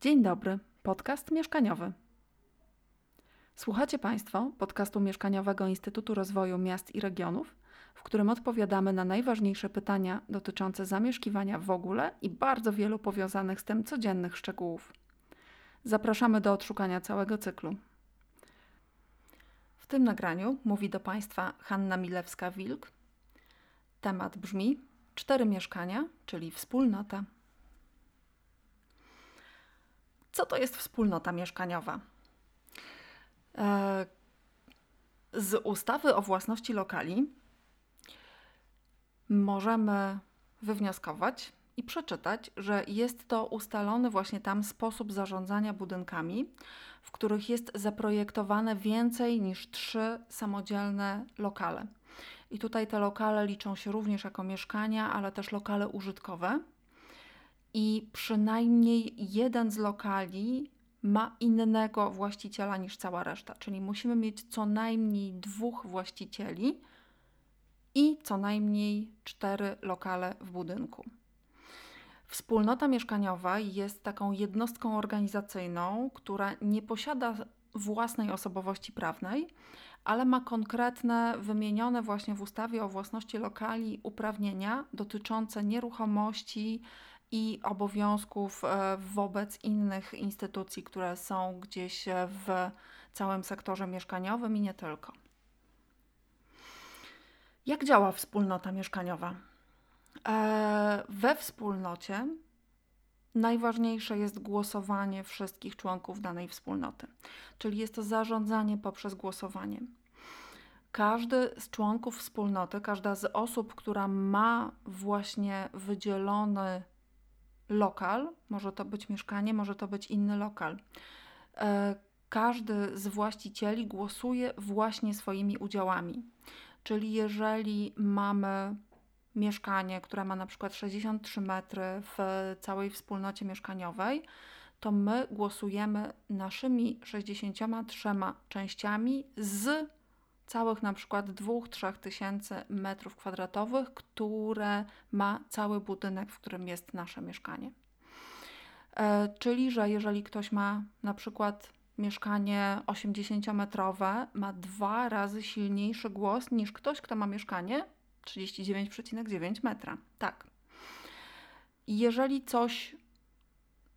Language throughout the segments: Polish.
Dzień dobry, podcast mieszkaniowy. Słuchacie Państwo podcastu mieszkaniowego Instytutu Rozwoju Miast i Regionów, w którym odpowiadamy na najważniejsze pytania dotyczące zamieszkiwania w ogóle i bardzo wielu powiązanych z tym codziennych szczegółów. Zapraszamy do odszukania całego cyklu. W tym nagraniu mówi do Państwa Hanna Milewska-Wilk. Temat brzmi cztery mieszkania, czyli wspólnota. Co to jest wspólnota mieszkaniowa? E, z ustawy o własności lokali możemy wywnioskować i przeczytać, że jest to ustalony właśnie tam sposób zarządzania budynkami, w których jest zaprojektowane więcej niż trzy samodzielne lokale. I tutaj te lokale liczą się również jako mieszkania, ale też lokale użytkowe i przynajmniej jeden z lokali ma innego właściciela niż cała reszta. Czyli musimy mieć co najmniej dwóch właścicieli i co najmniej cztery lokale w budynku. Wspólnota mieszkaniowa jest taką jednostką organizacyjną, która nie posiada własnej osobowości prawnej, ale ma konkretne, wymienione właśnie w ustawie o własności lokali uprawnienia dotyczące nieruchomości, i obowiązków e, wobec innych instytucji, które są gdzieś e, w całym sektorze mieszkaniowym i nie tylko. Jak działa wspólnota mieszkaniowa? E, we wspólnocie najważniejsze jest głosowanie wszystkich członków danej wspólnoty, czyli jest to zarządzanie poprzez głosowanie. Każdy z członków wspólnoty, każda z osób, która ma właśnie wydzielony lokal, może to być mieszkanie, może to być inny lokal. E, każdy z właścicieli głosuje właśnie swoimi udziałami. Czyli jeżeli mamy mieszkanie, które ma na przykład 63 metry w całej wspólnocie mieszkaniowej, to my głosujemy naszymi 63 częściami z całych na przykład 2-3 tysięcy metrów kwadratowych, które ma cały budynek, w którym jest nasze mieszkanie. E, czyli, że jeżeli ktoś ma na przykład mieszkanie 80-metrowe, ma dwa razy silniejszy głos niż ktoś, kto ma mieszkanie 39,9 metra. Tak. Jeżeli coś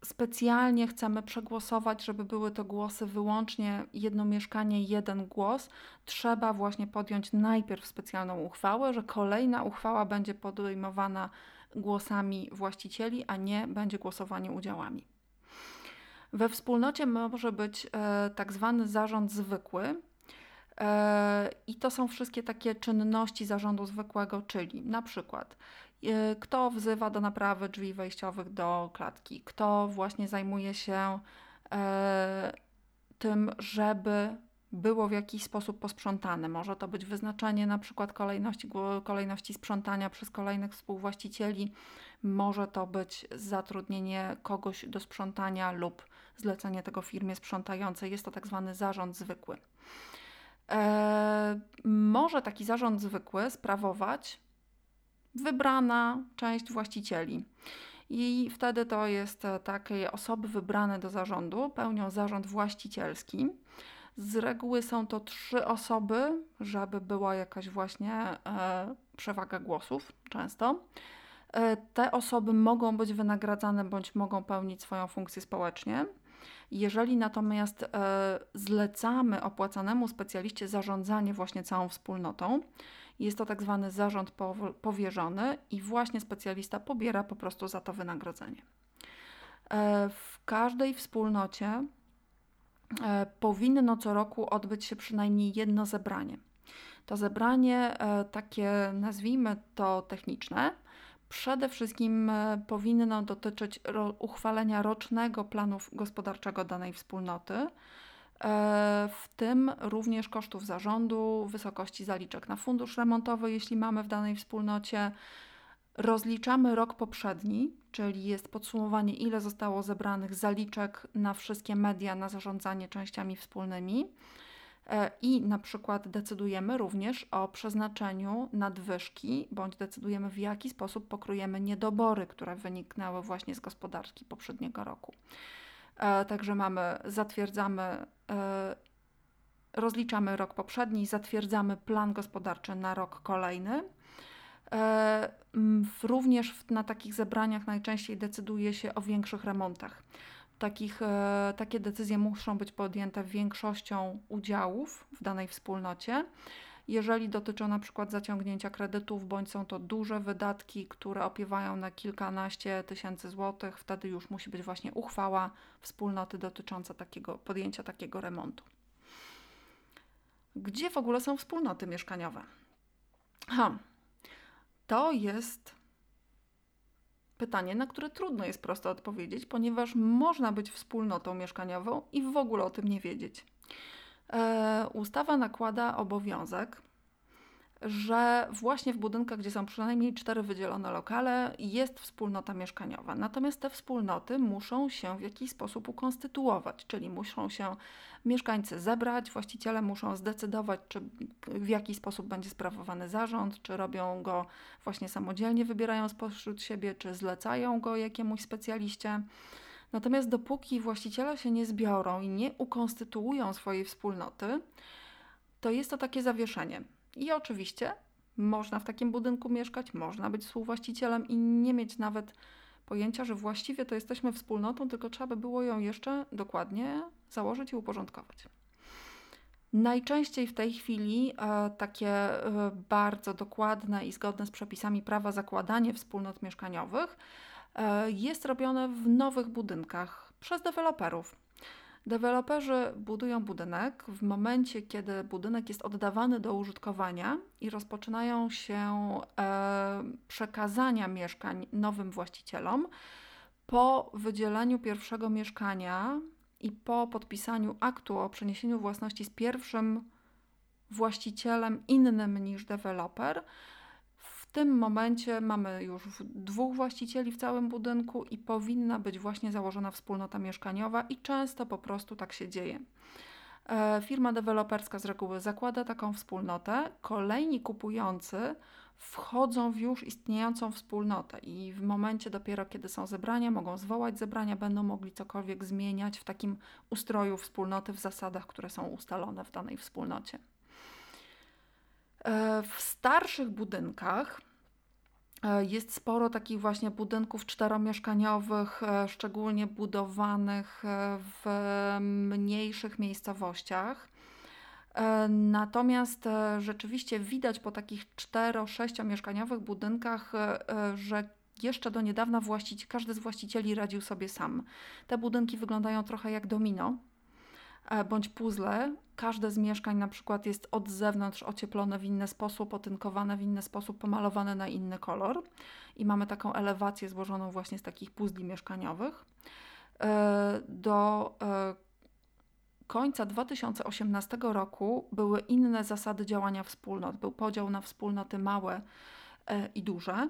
specjalnie chcemy przegłosować, żeby były to głosy wyłącznie jedno mieszkanie, jeden głos, trzeba właśnie podjąć najpierw specjalną uchwałę, że kolejna uchwała będzie podejmowana głosami właścicieli, a nie będzie głosowanie udziałami. We wspólnocie może być e, tak zwany zarząd zwykły, e, i to są wszystkie takie czynności zarządu zwykłego, czyli na przykład kto wzywa do naprawy drzwi wejściowych do klatki, kto właśnie zajmuje się e, tym, żeby było w jakiś sposób posprzątane. Może to być wyznaczenie na przykład kolejności, kolejności sprzątania przez kolejnych współwłaścicieli, może to być zatrudnienie kogoś do sprzątania lub zlecenie tego firmie sprzątającej. Jest to tak zwany zarząd zwykły. E, może taki zarząd zwykły sprawować wybrana część właścicieli. I wtedy to jest e, takie osoby wybrane do zarządu, pełnią zarząd właścicielski. Z reguły są to trzy osoby, żeby była jakaś właśnie e, przewaga głosów często. E, te osoby mogą być wynagradzane bądź mogą pełnić swoją funkcję społecznie. Jeżeli natomiast e, zlecamy opłacanemu specjaliście zarządzanie właśnie całą wspólnotą, jest to tak zwany zarząd powierzony i właśnie specjalista pobiera po prostu za to wynagrodzenie. E, w każdej wspólnocie e, powinno co roku odbyć się przynajmniej jedno zebranie. To zebranie, takie nazwijmy to techniczne, przede wszystkim powinno dotyczyć uchwalenia rocznego planu gospodarczego danej wspólnoty, E, w tym również kosztów zarządu, wysokości zaliczek na fundusz remontowy, jeśli mamy w danej wspólnocie. Rozliczamy rok poprzedni, czyli jest podsumowanie, ile zostało zebranych zaliczek na wszystkie media na zarządzanie częściami wspólnymi. E, I na przykład decydujemy również o przeznaczeniu nadwyżki, bądź decydujemy w jaki sposób pokryjemy niedobory, które wyniknęły właśnie z gospodarki poprzedniego roku. E, także mamy, zatwierdzamy, e, rozliczamy rok poprzedni, zatwierdzamy plan gospodarczy na rok kolejny. Również na takich zebraniach najczęściej decyduje się o większych remontach. Takich, takie decyzje muszą być podjęte większością udziałów w danej wspólnocie. Jeżeli dotyczą na przykład zaciągnięcia kredytów, bądź są to duże wydatki, które opiewają na kilkanaście tysięcy złotych, wtedy już musi być właśnie uchwała wspólnoty dotycząca takiego, podjęcia takiego remontu. Gdzie w ogóle są wspólnoty mieszkaniowe? Ha, to jest pytanie, na które trudno jest prosto odpowiedzieć, ponieważ można być wspólnotą mieszkaniową i w ogóle o tym nie wiedzieć. E, ustawa nakłada obowiązek, że właśnie w budynkach, gdzie są przynajmniej cztery wydzielone lokale, jest wspólnota mieszkaniowa. Natomiast te wspólnoty muszą się w jakiś sposób ukonstytuować, czyli muszą się mieszkańcy zebrać, właściciele muszą zdecydować, czy w jaki sposób będzie sprawowany zarząd, czy robią go właśnie samodzielnie, wybierają spośród siebie, czy zlecają go jakiemuś specjaliście. Natomiast dopóki właściciele się nie zbiorą i nie ukonstytuują swojej wspólnoty, to jest to takie zawieszenie. I oczywiście można w takim budynku mieszkać, można być współwłaścicielem i nie mieć nawet pojęcia, że właściwie to jesteśmy wspólnotą, tylko trzeba by było ją jeszcze dokładnie założyć i uporządkować. Najczęściej w tej chwili e, takie e, bardzo dokładne i zgodne z przepisami prawa zakładanie wspólnot mieszkaniowych E, jest robione w nowych budynkach przez deweloperów. Deweloperzy budują budynek w momencie, kiedy budynek jest oddawany do użytkowania i rozpoczynają się e, przekazania mieszkań nowym właścicielom. Po wydzieleniu pierwszego mieszkania i po podpisaniu aktu o przeniesieniu własności z pierwszym właścicielem innym niż deweloper, tym momencie mamy już dwóch właścicieli w całym budynku i powinna być właśnie założona wspólnota mieszkaniowa, i często po prostu tak się dzieje. E, firma deweloperska z reguły zakłada taką wspólnotę, kolejni kupujący wchodzą w już istniejącą wspólnotę i w momencie dopiero, kiedy są zebrania, mogą zwołać zebrania, będą mogli cokolwiek zmieniać w takim ustroju wspólnoty, w zasadach, które są ustalone w danej wspólnocie. E, w starszych budynkach e, jest sporo takich właśnie budynków czteromieszkaniowych, e, szczególnie budowanych w mniejszych miejscowościach. Natomiast rzeczywiście widać po takich cztero-sześciomieszkaniowych budynkach, że jeszcze do niedawna każdy z właścicieli radził sobie sam. Te budynki wyglądają trochę jak domino, bądź puzzle. Każde z mieszkań na przykład jest od zewnątrz ocieplone w inny sposób, otynkowane w inny sposób, pomalowane na inny kolor. I mamy taką elewację złożoną właśnie z takich puzli mieszkaniowych. E, do e, końca 2018 roku były inne zasady działania wspólnot. Był podział na wspólnoty małe i duże.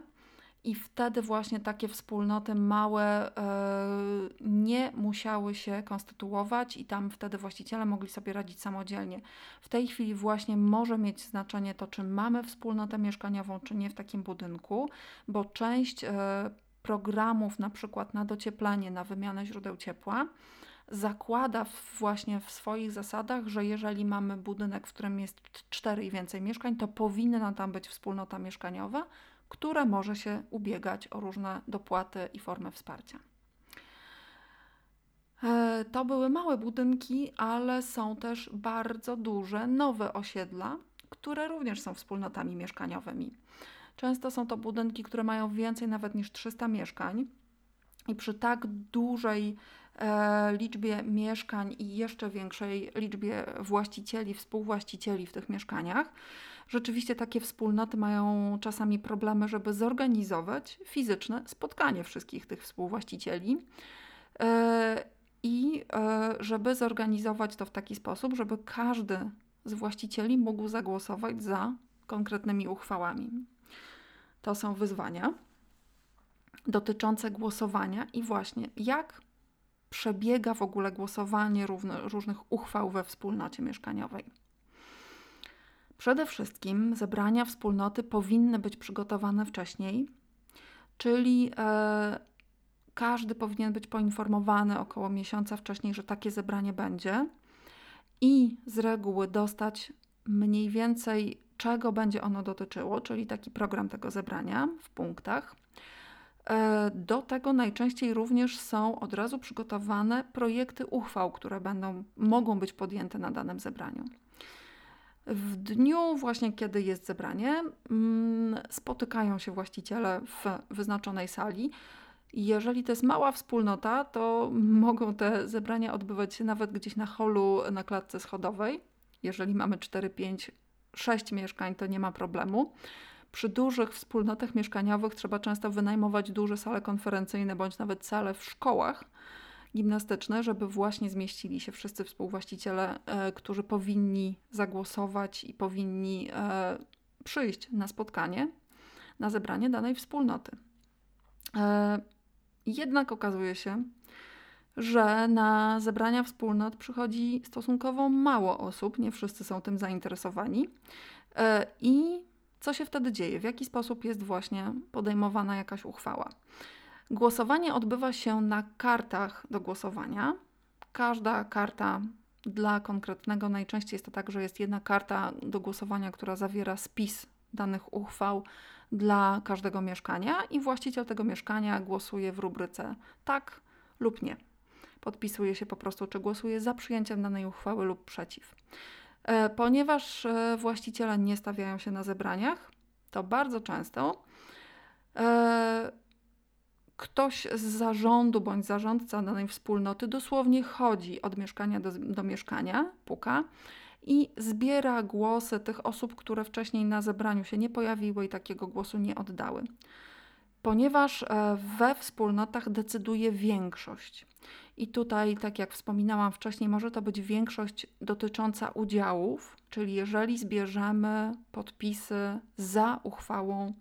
I wtedy właśnie takie wspólnoty małe e, nie musiały się konstytuować, i tam wtedy właściciele mogli sobie radzić samodzielnie. W tej chwili właśnie może mieć znaczenie to, czy mamy wspólnotę mieszkaniową, czy nie w takim budynku, bo część e, programów, na przykład na docieplanie, na wymianę źródeł ciepła, zakłada właśnie w swoich zasadach, że jeżeli mamy budynek, w którym jest cztery i więcej mieszkań, to powinna tam być wspólnota mieszkaniowa które może się ubiegać o różne dopłaty i formy wsparcia. E, to były małe budynki, ale są też bardzo duże nowe osiedla, które również są wspólnotami mieszkaniowymi. Często są to budynki, które mają więcej nawet niż 300 mieszkań, i przy tak dużej liczbie mieszkań i jeszcze większej liczbie właścicieli, współwłaścicieli w tych mieszkaniach, rzeczywiście takie wspólnoty mają czasami problemy, żeby zorganizować fizyczne spotkanie wszystkich tych współwłaścicieli. E, I e, żeby zorganizować to w taki sposób, żeby każdy z właścicieli mógł zagłosować za konkretnymi uchwałami. To są wyzwania dotyczące głosowania i właśnie jak przebiega w ogóle głosowanie różnych uchwał we wspólnocie mieszkaniowej. Przede wszystkim zebrania wspólnoty powinny być przygotowane wcześniej, czyli e, każdy powinien być poinformowany około miesiąca wcześniej, że takie zebranie będzie i z reguły dostać mniej więcej czego będzie ono dotyczyło, czyli taki program tego zebrania w punktach. E, do tego najczęściej również są od razu przygotowane projekty uchwał, które będą, mogą być podjęte na danym zebraniu. W dniu właśnie, kiedy jest zebranie, mm, spotykają się właściciele w wyznaczonej sali. Jeżeli to jest mała wspólnota, to mogą te zebrania odbywać się nawet gdzieś na holu na klatce schodowej. Jeżeli mamy 4, 5, 6 mieszkań, to nie ma problemu. Przy dużych wspólnotach mieszkaniowych trzeba często wynajmować duże sale konferencyjne bądź nawet sale w szkołach gimnastyczne, żeby właśnie zmieścili się wszyscy współwłaściciele, e, którzy powinni zagłosować i powinni e, przyjść na spotkanie, na zebranie danej wspólnoty. E, jednak okazuje się, że na zebrania wspólnot przychodzi stosunkowo mało osób, nie wszyscy są tym zainteresowani. I co się wtedy dzieje? W jaki sposób jest właśnie podejmowana jakaś uchwała? Głosowanie odbywa się na kartach do głosowania. Każda karta dla konkretnego, najczęściej jest to tak, że jest jedna karta do głosowania, która zawiera spis danych uchwał dla każdego mieszkania i właściciel tego mieszkania głosuje w rubryce tak lub nie. Podpisuje się po prostu, czy głosuje za przyjęciem danej uchwały lub przeciw. E, ponieważ e, właściciele nie stawiają się na zebraniach, to bardzo często e, ktoś z zarządu bądź zarządca danej wspólnoty dosłownie chodzi od mieszkania do, do mieszkania, puka i zbiera głosy tych osób, które wcześniej na zebraniu się nie pojawiły i takiego głosu nie oddały. Ponieważ we wspólnotach decyduje większość. I tutaj, tak jak wspominałam wcześniej, może to być większość dotycząca udziałów, czyli jeżeli zbierzemy podpisy za uchwałą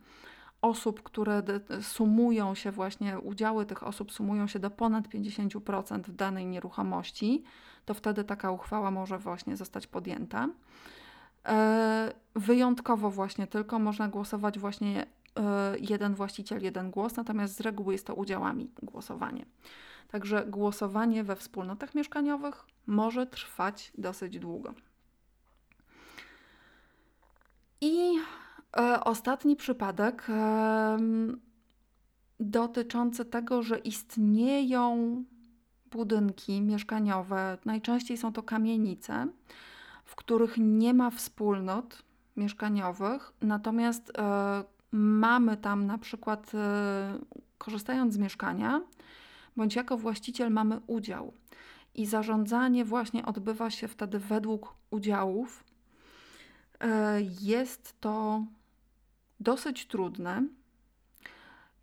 osób, które sumują się właśnie, udziały tych osób sumują się do ponad 50% w danej nieruchomości, to wtedy taka uchwała może właśnie zostać podjęta. E, wyjątkowo właśnie tylko można głosować właśnie e, jeden właściciel, jeden głos, natomiast z reguły jest to udziałami głosowanie. Także głosowanie we wspólnotach mieszkaniowych może trwać dosyć długo. I e, ostatni przypadek e, dotyczący tego, że istnieją budynki mieszkaniowe, najczęściej są to kamienice, w których nie ma wspólnot mieszkaniowych, natomiast e, mamy tam na przykład, e, korzystając z mieszkania, bądź jako właściciel mamy udział. I zarządzanie właśnie odbywa się wtedy według udziałów. E, jest to dosyć trudne,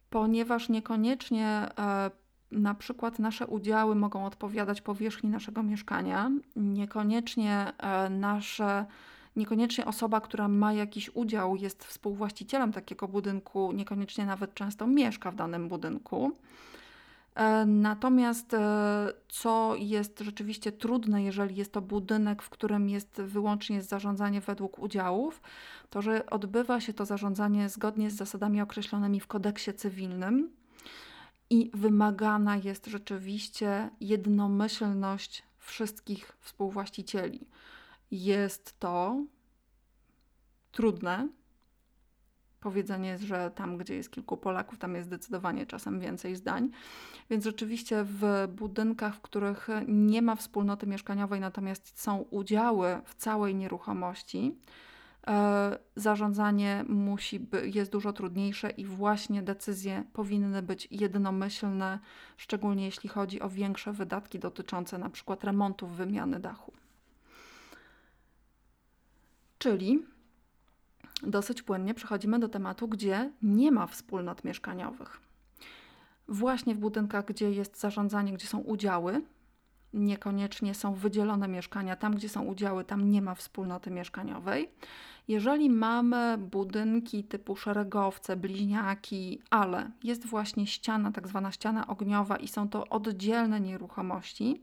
ponieważ niekoniecznie e, na przykład nasze udziały mogą odpowiadać powierzchni naszego mieszkania, niekoniecznie nasze niekoniecznie osoba, która ma jakiś udział, jest współwłaścicielem takiego budynku, niekoniecznie nawet często mieszka w danym budynku. E, natomiast e, co jest rzeczywiście trudne, jeżeli jest to budynek, w którym jest wyłącznie zarządzanie według udziałów, to że odbywa się to zarządzanie zgodnie z zasadami określonymi w kodeksie cywilnym i wymagana jest rzeczywiście jednomyślność wszystkich współwłaścicieli. Jest to trudne, powiedzenie jest, że tam, gdzie jest kilku Polaków, tam jest zdecydowanie czasem więcej zdań. Więc rzeczywiście w budynkach, w których nie ma wspólnoty mieszkaniowej, natomiast są udziały w całej nieruchomości, e, zarządzanie musi by, jest dużo trudniejsze i właśnie decyzje powinny być jednomyślne, szczególnie jeśli chodzi o większe wydatki dotyczące na przykład remontów, wymiany dachu. Czyli dosyć płynnie przechodzimy do tematu, gdzie nie ma wspólnot mieszkaniowych. Właśnie w budynkach, gdzie jest zarządzanie, gdzie są udziały, niekoniecznie są wydzielone mieszkania. Tam, gdzie są udziały, tam nie ma wspólnoty mieszkaniowej. Jeżeli mamy budynki typu szeregowce, bliźniaki, ale jest właśnie ściana, tak zwana ściana ogniowa i są to oddzielne nieruchomości,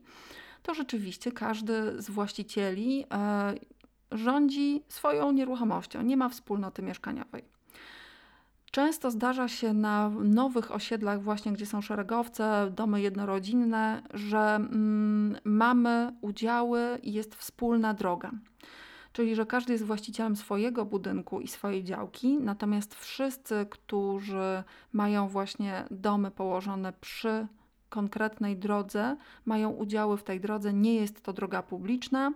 to rzeczywiście każdy z właścicieli rządzi swoją nieruchomością, nie ma wspólnoty mieszkaniowej. Często zdarza się na nowych osiedlach, właśnie gdzie są szeregowce, domy jednorodzinne, że mm, mamy udziały i jest wspólna droga. Czyli, że każdy jest właścicielem swojego budynku i swojej działki, natomiast wszyscy, którzy mają właśnie domy położone przy konkretnej drodze, mają udziały w tej drodze. Nie jest to droga publiczna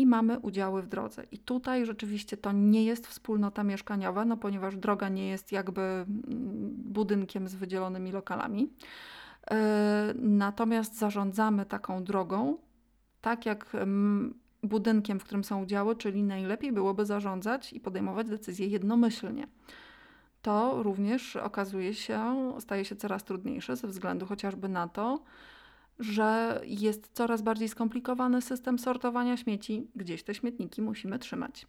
i mamy udziały w drodze. I tutaj rzeczywiście to nie jest wspólnota mieszkaniowa, no ponieważ droga nie jest jakby mm, budynkiem z wydzielonymi lokalami. E, natomiast zarządzamy taką drogą, tak jak mm, budynkiem, w którym są udziały, czyli najlepiej byłoby zarządzać i podejmować decyzje jednomyślnie. To również okazuje się, staje się coraz trudniejsze ze względu chociażby na to, że jest coraz bardziej skomplikowany system sortowania śmieci. Gdzieś te śmietniki musimy trzymać.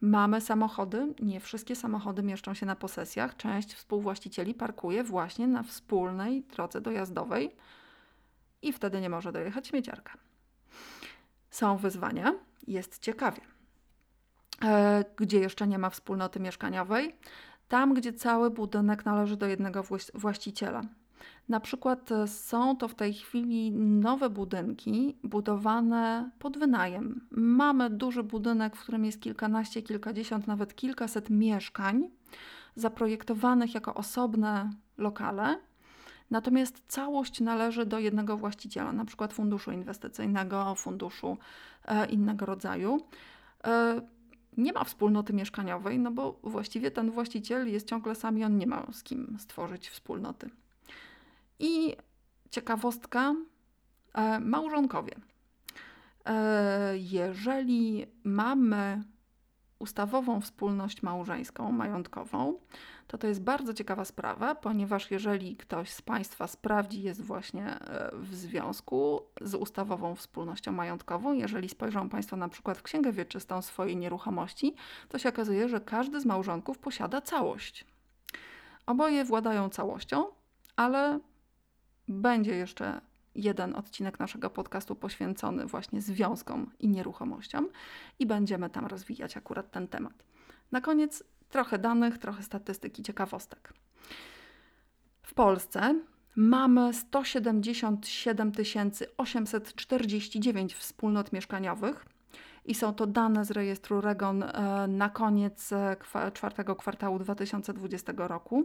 Mamy samochody, nie wszystkie samochody mieszczą się na posesjach. Część współwłaścicieli parkuje właśnie na wspólnej drodze dojazdowej i wtedy nie może dojechać śmieciarka. Są wyzwania, jest ciekawie. E, gdzie jeszcze nie ma wspólnoty mieszkaniowej? Tam, gdzie cały budynek należy do jednego właściciela. Na przykład e, są to w tej chwili nowe budynki budowane pod wynajem. Mamy duży budynek, w którym jest kilkanaście, kilkadziesiąt, nawet kilkaset mieszkań, zaprojektowanych jako osobne lokale. Natomiast całość należy do jednego właściciela, na przykład funduszu inwestycyjnego, funduszu e, innego rodzaju. E, nie ma wspólnoty mieszkaniowej, no bo właściwie ten właściciel jest ciągle sam i on nie ma z kim stworzyć wspólnoty. I ciekawostka, e, małżonkowie. E, jeżeli mamy ustawową wspólność małżeńską, majątkową, to to jest bardzo ciekawa sprawa, ponieważ jeżeli ktoś z Państwa sprawdzi, jest właśnie e, w związku z ustawową wspólnością majątkową, jeżeli spojrzą Państwo na przykład w księgę wieczystą swojej nieruchomości, to się okazuje, że każdy z małżonków posiada całość. Oboje władają całością, ale będzie jeszcze jeden odcinek naszego podcastu poświęcony właśnie związkom i nieruchomościom i będziemy tam rozwijać akurat ten temat. Na koniec trochę danych, trochę statystyki, ciekawostek. W Polsce mamy 177 849 wspólnot mieszkaniowych i są to dane z rejestru REGON e, na koniec e, czwartego kwartału 2020 roku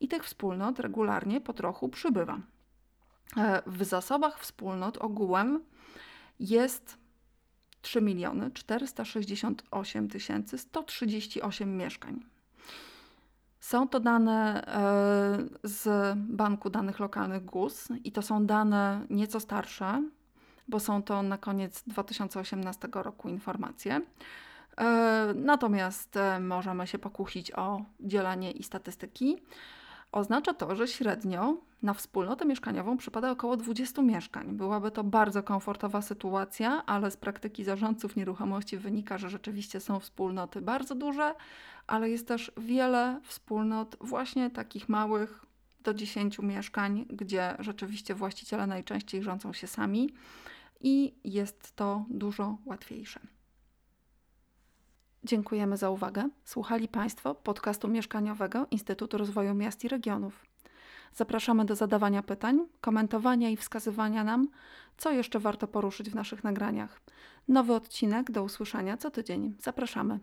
i tych wspólnot regularnie po trochu przybywa. E, w zasobach wspólnot ogółem jest 3 miliony 468 138 mieszkań. Są to dane e, z Banku Danych Lokalnych GUS i to są dane nieco starsze, bo są to na koniec 2018 roku informacje. E, natomiast możemy się pokusić o dzielenie i statystyki. Oznacza to, że średnio na wspólnotę mieszkaniową przypada około 20 mieszkań. Byłaby to bardzo komfortowa sytuacja, ale z praktyki zarządców nieruchomości wynika, że rzeczywiście są wspólnoty bardzo duże, ale jest też wiele wspólnot właśnie takich małych do 10 mieszkań, gdzie rzeczywiście właściciele najczęściej rządzą się sami i jest to dużo łatwiejsze. Dziękujemy za uwagę. Słuchali Państwo podcastu mieszkaniowego Instytutu Rozwoju Miast i Regionów. Zapraszamy do zadawania pytań, komentowania i wskazywania nam, co jeszcze warto poruszyć w naszych nagraniach. Nowy odcinek do usłyszenia co tydzień. Zapraszamy.